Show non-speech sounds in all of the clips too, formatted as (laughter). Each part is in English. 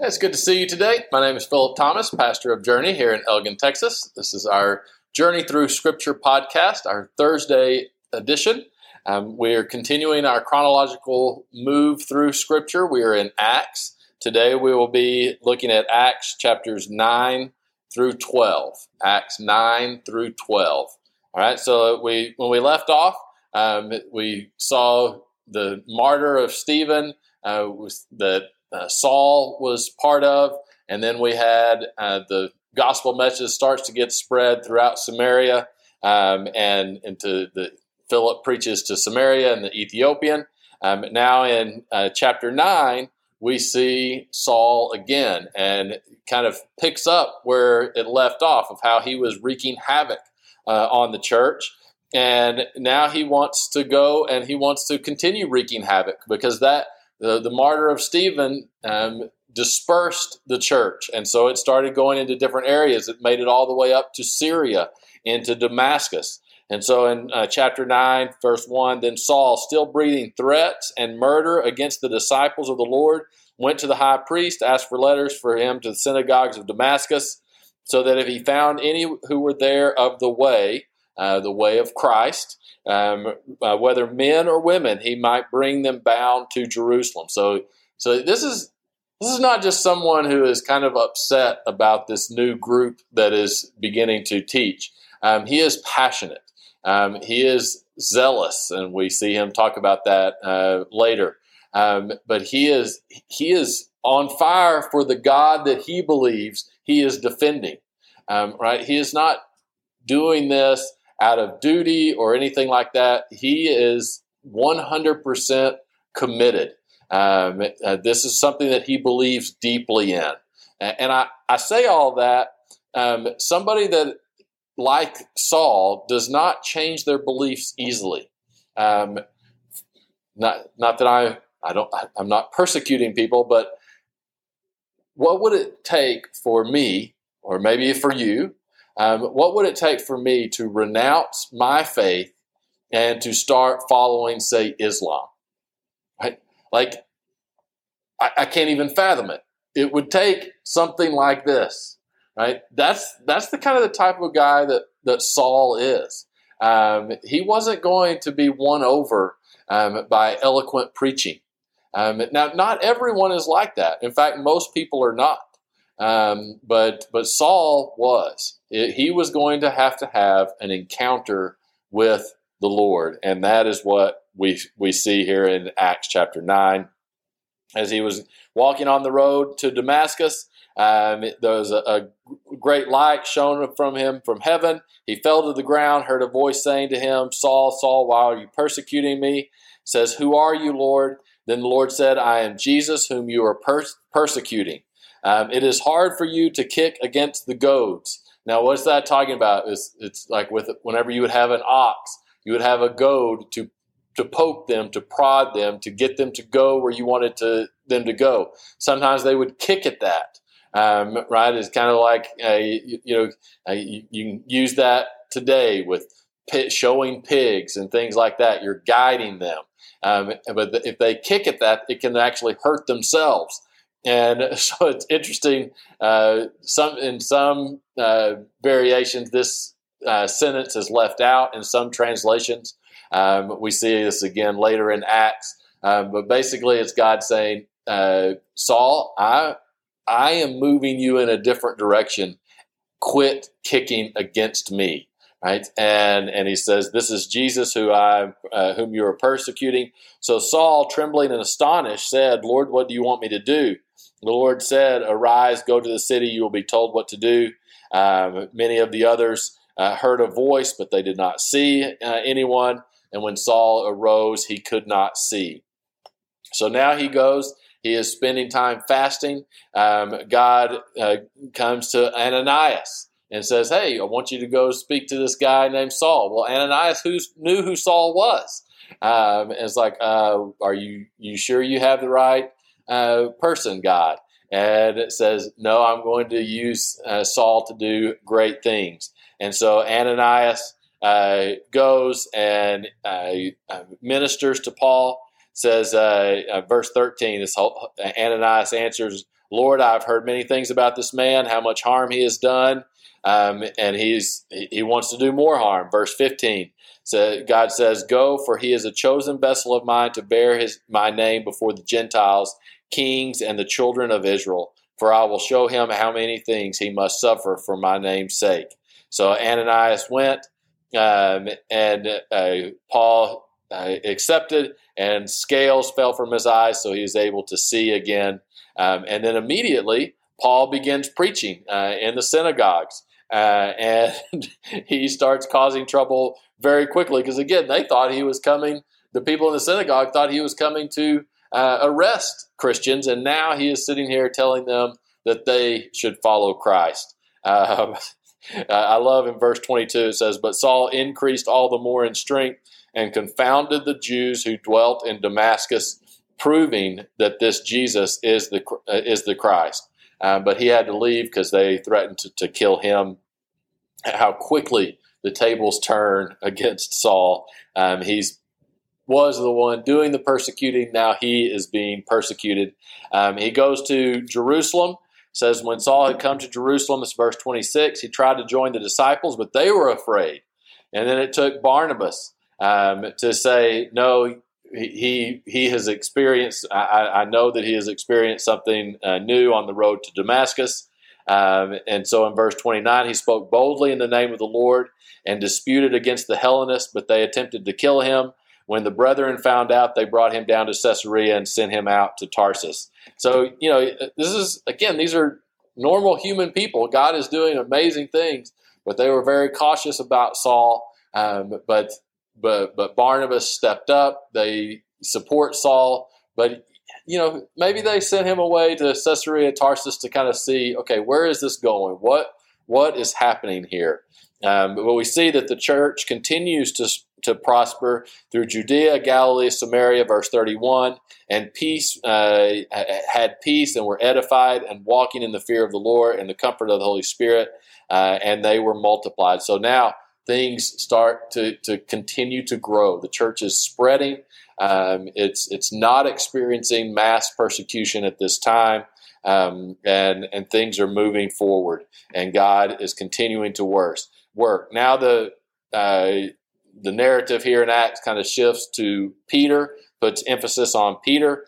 It's good to see you today. My name is Philip Thomas, pastor of Journey here in Elgin, Texas. This is our Journey Through Scripture podcast, our Thursday edition. Um, we are continuing our chronological move through Scripture. We are in Acts. Today we will be looking at Acts chapters 9 through 12. Acts 9 through 12. All right, so we when we left off, um, we saw the martyr of Stephen, uh, was that uh, Saul was part of, and then we had uh, the gospel message starts to get spread throughout Samaria, um, and into the Philip preaches to Samaria and the Ethiopian. Um, now in uh, chapter nine, we see Saul again, and kind of picks up where it left off of how he was wreaking havoc uh, on the church. And now he wants to go and he wants to continue wreaking havoc because that the, the martyr of Stephen um, dispersed the church. And so it started going into different areas. It made it all the way up to Syria, into Damascus. And so in uh, chapter 9, verse 1, then Saul, still breathing threats and murder against the disciples of the Lord, went to the high priest, asked for letters for him to the synagogues of Damascus, so that if he found any who were there of the way, uh, the way of Christ, um, uh, whether men or women, he might bring them bound to Jerusalem. So, so this is this is not just someone who is kind of upset about this new group that is beginning to teach. Um, he is passionate. Um, he is zealous, and we see him talk about that uh, later. Um, but he is he is on fire for the God that he believes he is defending. Um, right? He is not doing this out of duty or anything like that. He is 100% committed. Um, uh, this is something that he believes deeply in. And I, I say all that. Um, somebody that, like Saul, does not change their beliefs easily. Um, not, not that I, I don't, I'm not persecuting people, but what would it take for me, or maybe for you, um, what would it take for me to renounce my faith and to start following, say, Islam? Right? Like, I, I can't even fathom it. It would take something like this, right? That's that's the kind of the type of guy that that Saul is. Um, he wasn't going to be won over um, by eloquent preaching. Um, now, not everyone is like that. In fact, most people are not. Um, but but Saul was. It, he was going to have to have an encounter with the Lord, and that is what we we see here in Acts chapter nine. As he was walking on the road to Damascus, um, there was a, a, great light shone from him from heaven. He fell to the ground, heard a voice saying to him, Saul, Saul, why are you persecuting me? Says, Who are you, Lord? Then the Lord said, I am Jesus, whom you are pers- persecuting. Um, it is hard for you to kick against the goads. Now, what's that talking about? It's, it's like with whenever you would have an ox, you would have a goad to to poke them, to prod them, to get them to go where you wanted to, them to go. Sometimes they would kick at that. Um, right? It's kind of like uh, you, you, know uh, you, you, can use that today with pit, showing pigs and things like that. You're guiding them, um, but if they kick at that, it can actually hurt themselves. And (laughs) so it's interesting. Uh, some in some uh, variations, this uh, sentence is left out. In some translations, um, we see this again later in Acts. Um, but basically, it's God saying, uh, "Saul, I I am moving you in a different direction. Quit kicking against me." Right, and and he says, "This is Jesus who I uh, whom you are persecuting." So Saul, trembling and astonished, said, "Lord, what do you want me to do?" The Lord said, Arise, go to the city, you will be told what to do. Um, many of the others uh, heard a voice, but they did not see uh, anyone. And when Saul arose, he could not see. So now he goes. He is spending time fasting. Um, God uh, comes to Ananias and says, Hey, I want you to go speak to this guy named Saul. Well, Ananias who knew who Saul was. Um, and it's like, uh, Are you, you sure you have the right uh, person, God. And it says, No, I'm going to use uh, Saul to do great things. And so Ananias uh, goes and uh, uh, ministers to Paul. Says, uh, verse 13, this whole, Ananias answers, Lord, I've heard many things about this man, how much harm he has done, um, and he's he wants to do more harm. Verse 15. So God says, Go, for he is a chosen vessel of mine to bear his my name before the Gentiles, kings, and the children of Israel. For I will show him how many things he must suffer for my name's sake. So Ananias went, um, and uh, Paul uh, accepted, and scales fell from his eyes, so he was able to see again. Um, and then immediately, Paul begins preaching uh, in the synagogues. Uh, (laughs) and he starts causing trouble very quickly because, again, they thought he was coming, the people in the synagogue thought he was coming to uh, arrest Christians, and now he is sitting here telling them that they should follow Christ. Um, (laughs) I love in verse 22 it says, But Saul increased all the more in strength and confounded the Jews who dwelt in Damascus, proving that this Jesus is the, uh, is the Christ. Um, but he had to leave because they threatened to, to kill him. How quickly the tables turn (laughs) against Saul. Um, he's was the one doing the persecuting. Now he is being persecuted. Um, he goes to Jerusalem. Says when Saul had come to Jerusalem, this verse 26, he tried to join the disciples, but they were afraid. And then it took Barnabas um, to say, no, he he has experienced. I, I, know that he has experienced something uh, new on the road to Damascus. Um, and so in verse 29, he spoke boldly in the name of the Lord and disputed against the Hellenists, but they attempted to kill him. When the brethren found out, they brought him down to Caesarea and sent him out to Tarsus. So, you know, this is, again, these are normal human people. God is doing amazing things, but they were very cautious about Saul. Um, but but but Barnabas stepped up. They support Saul, but you know maybe they sent him away to Caesarea Tarsus to kind of see, okay, where is this going? What what is happening here? Um, but we see that the church continues to to prosper through Judea, Galilee, Samaria, verse 31, and peace uh, had peace and were edified and walking in the fear of the Lord and the comfort of the Holy Spirit, uh, and they were multiplied. So now things start to, to continue to grow. The church is spreading. Um, it's it's not experiencing mass persecution at this time, um, and and things are moving forward. And God is continuing to work. Work now. The uh, the narrative here in Acts kind of shifts to Peter, puts emphasis on Peter.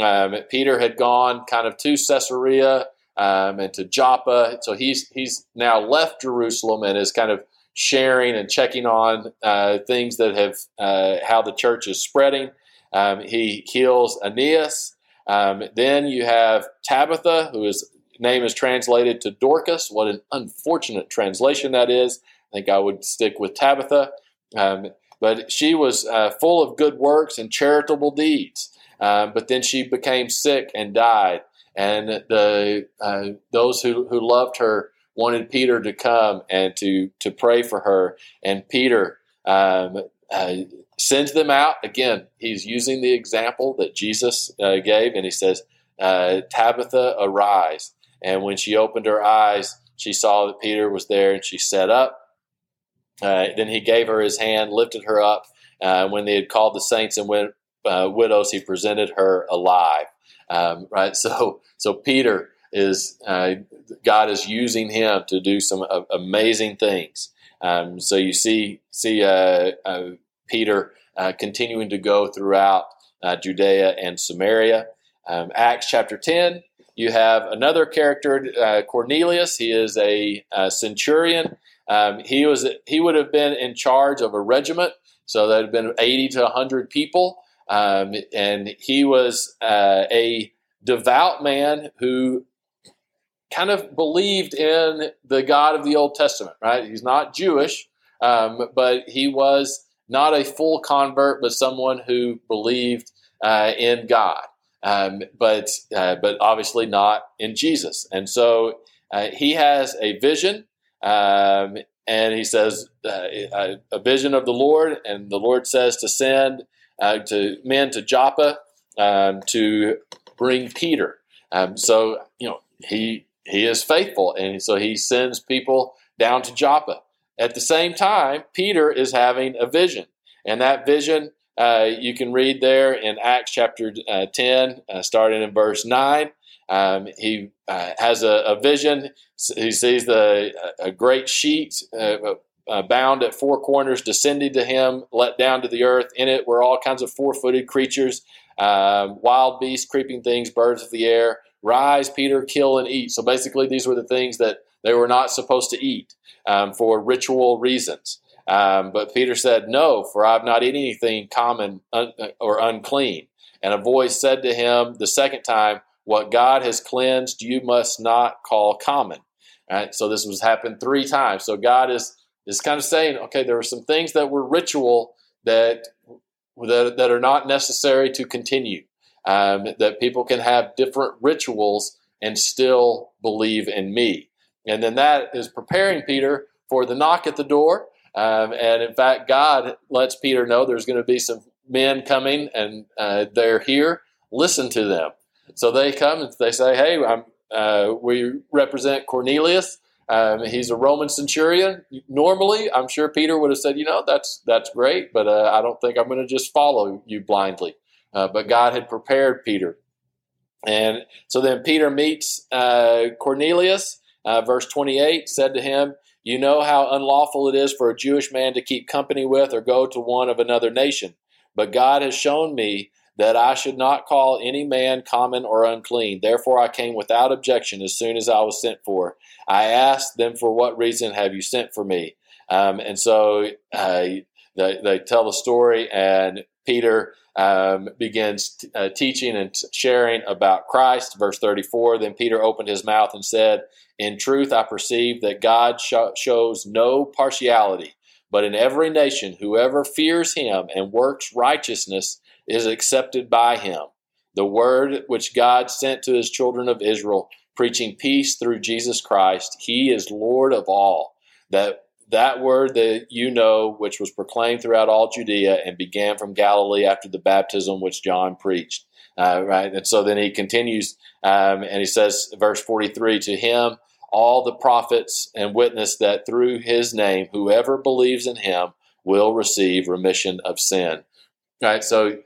Um, Peter had gone kind of to Caesarea um, and to Joppa, so he's he's now left Jerusalem and is kind of sharing and checking on uh, things that have uh, how the church is spreading. Um, he heals Aeneas. Um, then you have Tabitha, whose name is translated to Dorcas. What an unfortunate translation that is. I think I would stick with Tabitha. Um, but she was uh, full of good works and charitable deeds. Um, but then she became sick and died. And the uh, those who, who loved her wanted Peter to come and to to pray for her, and Peter um, uh, sends them out. Again, he's using the example that Jesus uh, gave, and he says, uh, "Tabitha, arise." And when she opened her eyes, she saw that Peter was there, and she sat up. Uh, then he gave her his hand, lifted her up. Uh, when they had called the saints and wid- uh, widows, he presented her alive. Um, right, (laughs) so so Peter is uh, God is using him to do some uh, amazing things. Um, so you see see Peter continuing to go throughout Judea and Samaria. Um, Acts chapter ten, you have another character, Cornelius. He is a, centurion. Um, he was he would have been in charge of a regiment, so that had been eighty to hundred people, um, and he was a devout man who kind of believed in the God of the Old Testament, right? He's not Jewish, um, but he was not a full convert, but someone who believed uh, in God, um, but uh, but obviously not in Jesus. And so uh, he has a vision, um, and he says uh, a, vision of the Lord, and the Lord says to send uh, to men to Joppa um, to bring Peter. Um, so you know he he is faithful, and so he sends people down to Joppa. At the same time, Peter is having a vision, and that vision uh, you can read there in Acts chapter uh, 10, uh, starting in verse 9. Um, he uh, has a, a, vision. He sees the a great sheet uh, uh, bound at four corners descending to him, let down to the earth. In it were all kinds of four-footed creatures, um, wild beasts, creeping things, birds of the air. Rise, Peter, kill and eat. So basically, these were the things that they were not supposed to eat um, for ritual reasons. Um, but Peter said, No, for I have not eaten anything common un- or unclean. And a voice said to him the second time, What God has cleansed, you must not call common. Right? So this was happened three times. So God is is kind of saying, okay, there are some things that were ritual that that, that are not necessary to continue. Um, that people can have different rituals and still believe in me. And then that is preparing Peter for the knock at the door. Um, and in fact, God lets Peter know there's going to be some men coming and uh, they're here. Listen to them. So they come and they say, Hey, uh, we represent Cornelius. Um, he's a Roman centurion. Normally, I'm sure Peter would have said, "You know, that's that's great, but uh, I don't think I'm going to just follow you blindly." Uh, but God had prepared Peter, and so then Peter meets uh, Cornelius. Uh, verse 28 said to him, "You know how unlawful it is for a Jewish man to keep company with or go to one of another nation, but God has shown me." That I should not call any man common or unclean. Therefore, I came without objection as soon as I was sent for. I asked them, For what reason have you sent for me? Um, and so uh, they, they, tell the story, and Peter um, begins t- uh, teaching and t- sharing about Christ. Verse 34 Then Peter opened his mouth and said, In truth, I perceive that God sh- shows no partiality, but in every nation, whoever fears him and works righteousness is accepted by him. The word which God sent to his children of Israel, preaching peace through Jesus Christ, he is Lord of all. That that word that you know, which was proclaimed throughout all Judea and began from Galilee after the baptism which John preached. Uh, right, and so then he continues, um, and he says, verse forty-three, to him all the prophets and witness that through his name, whoever believes in him will receive remission of sin. Right, so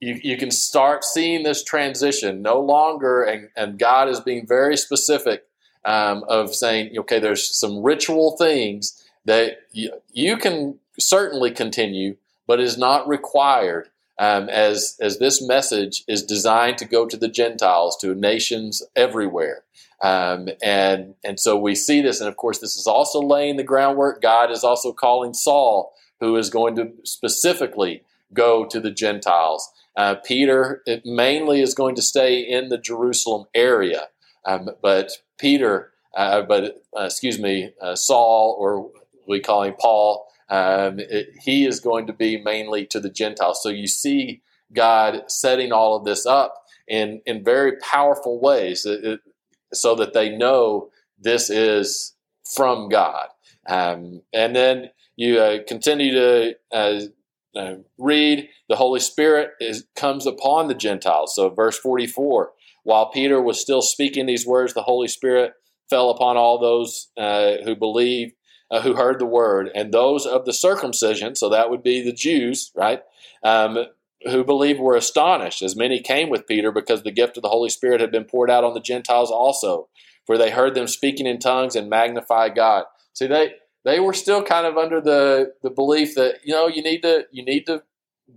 you, you can start seeing this transition no longer, and, and God is being very specific um, of saying, okay, there's some ritual things that you, you can certainly continue, but is not required. Um, as as this message is designed to go to the Gentiles, to nations everywhere, um, and and so we see this, and of course, this is also laying the groundwork. God is also calling Saul, who is going to specifically go to the Gentiles. Uh, Peter mainly is going to stay in the Jerusalem area, um, but Peter, uh, but uh, excuse me, uh, Saul, or we call him Paul, um, it, he is going to be mainly to the Gentiles. So you see God setting all of this up in in very powerful ways, it, it, so that they know this is from God. Um, and then you uh, continue to uh, read, the Holy Spirit is, comes upon the Gentiles. So, verse 44 while Peter was still speaking these words, the Holy Spirit fell upon all those uh, who believed, uh, who heard the word, and those of the circumcision, so that would be the Jews, right? Um, who believed were astonished, as many came with Peter because the gift of the Holy Spirit had been poured out on the Gentiles also, for they heard them speaking in tongues and magnify God. See, they they were still kind of under the, the belief that you know you need to you need to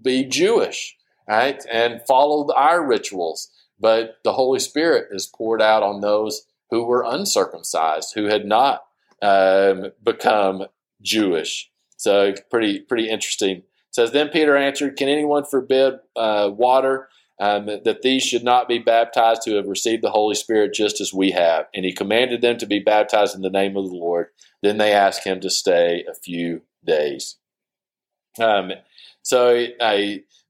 be Jewish, right, and follow our rituals. But the Holy Spirit is poured out on those who were uncircumcised, who had not um, become Jewish. So pretty pretty interesting. It says then Peter answered, "Can anyone forbid uh, water?" Um, that these should not be baptized who have received the Holy Spirit just as we have. And he commanded them to be baptized in the name of the Lord. Then they asked him to stay a few days. Um, so uh,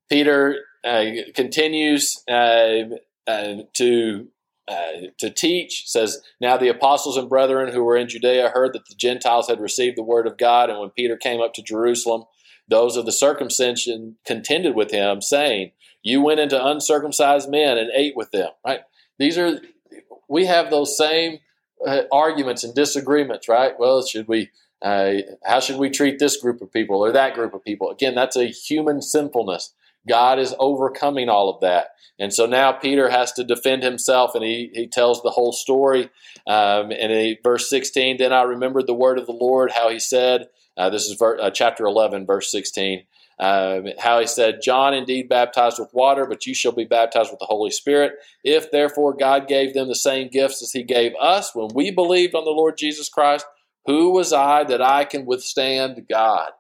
Peter uh, continues uh, uh to uh, to teach. Says now the apostles and brethren who were in Judea heard that the Gentiles had received the word of God, and when Peter came up to Jerusalem, those of the circumcision contended with him, saying, "You went into uncircumcised men and ate with them." Right? These are we have those same uh, arguments and disagreements, right? Well, should we? Uh, how should we treat this group of people or that group of people? Again, that's a human sinfulness. God is overcoming all of that. And so now Peter has to defend himself, and he, he tells the whole story. Um, and in verse 16, then I remembered the word of the Lord, how he said, uh, this is ver- uh, chapter 11, verse 16. Um, how he said, John indeed baptized with water, but you shall be baptized with the Holy Spirit. If therefore God gave them the same gifts as he gave us when we believed on the Lord Jesus Christ, who was I that I can withstand God? (laughs)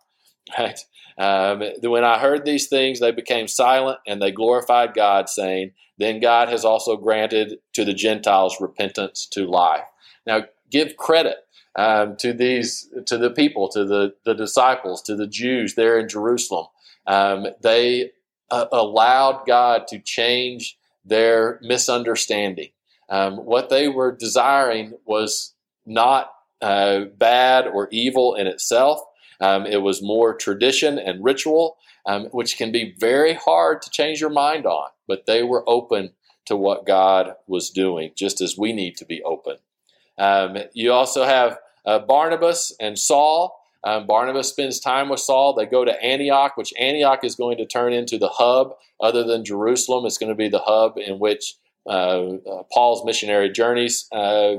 Right? Um, when I heard these things, they became silent and they glorified God, saying, Then God has also granted to the Gentiles repentance to life. Now, give credit um, to these to the people, to the, the disciples, to the Jews there in Jerusalem. Um, they uh, allowed God to change their misunderstanding. Um, what they were desiring was not uh, bad or evil in itself. Um, it was more tradition and ritual, um, which can be very hard to change your mind on. But they were open to what God was doing, just as we need to be open. Um, you also have uh, Barnabas and Saul. Um, Barnabas spends time with Saul. They go to Antioch, which Antioch is going to turn into the hub, other than Jerusalem. It's going to be the hub in which uh, uh, Paul's missionary journeys uh,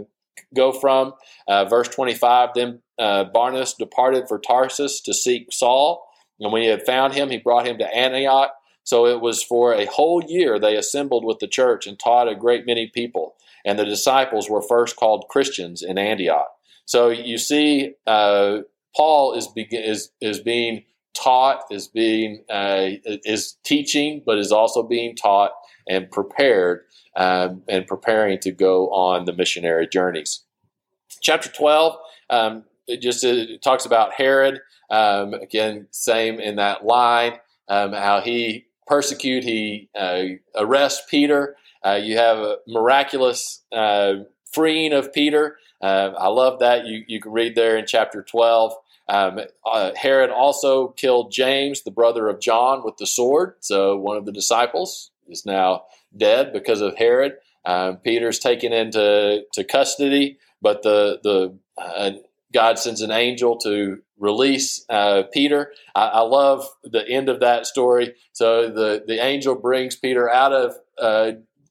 go from. Uh, verse 25 Then uh, Barnabas departed for Tarsus to seek Saul. And when he had found him, he brought him to Antioch. So it was for a whole year they assembled with the church and taught a great many people. And the disciples were first called Christians in Antioch. So you see, uh, Paul is, be- is is being taught, is being uh, is teaching, but is also being taught and prepared um, and preparing to go on the missionary journeys. Chapter twelve. Um, it just it talks about Herod. Um, again, same in that line. Um, how he persecute, he uh, arrests Peter. Uh, you have a miraculous uh, freeing of Peter. Uh, I love that. You, you can read there in chapter 12. Um, uh, Herod also killed James, the brother of John, with the sword. So one of the disciples is now dead because of Herod. Um, Peter's taken into to custody, but the the uh, God sends an angel to release uh, Peter. I, I, love the end of that story. So the the angel brings Peter out of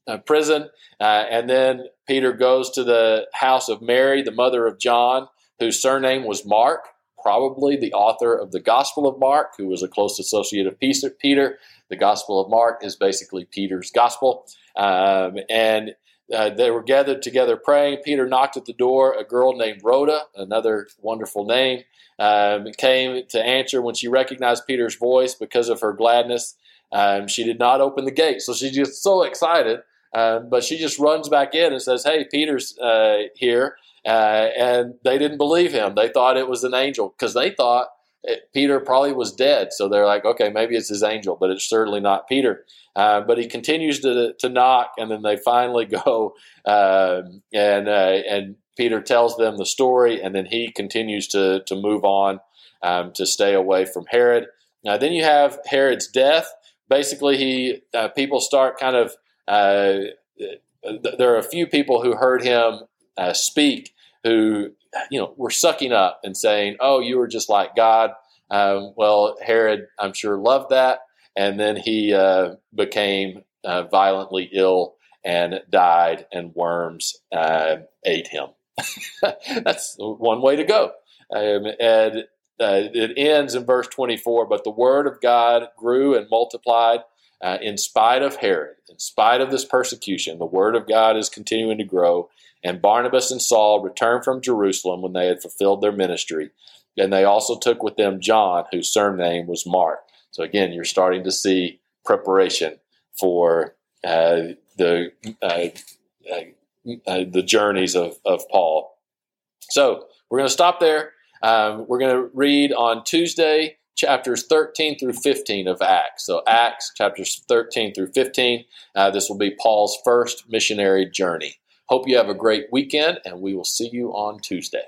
uh, prison. Uh, and then Peter goes to the house of Mary, the mother of John, whose surname was Mark, probably the author of the Gospel of Mark, who was a close associate of Peter. The Gospel of Mark is basically Peter's Gospel. Um, and uh, they were gathered together praying. Peter knocked at the door. A girl named Rhoda, another wonderful name, um, came to answer when she recognized Peter's voice because of her gladness. Um, she did not open the gate. So she's just so excited um, but she just runs back in and says, Hey, Peter's uh, here. Uh, and they didn't believe him. They thought it was an angel because they thought it, Peter probably was dead. So they're like, okay, maybe it's his angel, but it's certainly not Peter. Uh, but he continues to, to knock, and then they finally (laughs) go, um, and uh, and Peter tells them the story, and then he continues to to move on um, to stay away from Herod. Now, then you have Herod's death. Basically, he uh, people start kind of uh, there are a few people who heard him uh, speak who, you know, were sucking up and saying, "Oh, you were just like God." Um, well, Herod, I'm sure, loved that, and then he uh, became uh, violently ill and died, and worms uh, ate him. (laughs) That's one way to go. Um, and uh, it ends in verse 24 but the word of god grew and multiplied uh, in spite of Herod, in spite of this persecution, the word of God is continuing to grow. And Barnabas and Saul returned from Jerusalem when they had fulfilled their ministry. And they also took with them John, whose surname was Mark. So again, you're starting to see preparation for uh, the uh, uh, uh the journeys of, of Paul. So we're going to stop there. Um, we're going to read on Tuesday chapters 13 through 15 of Acts. So, Acts chapters 13 through 15. Uh, this will be Paul's first missionary journey. Hope you have a great weekend, and we will see you on Tuesday.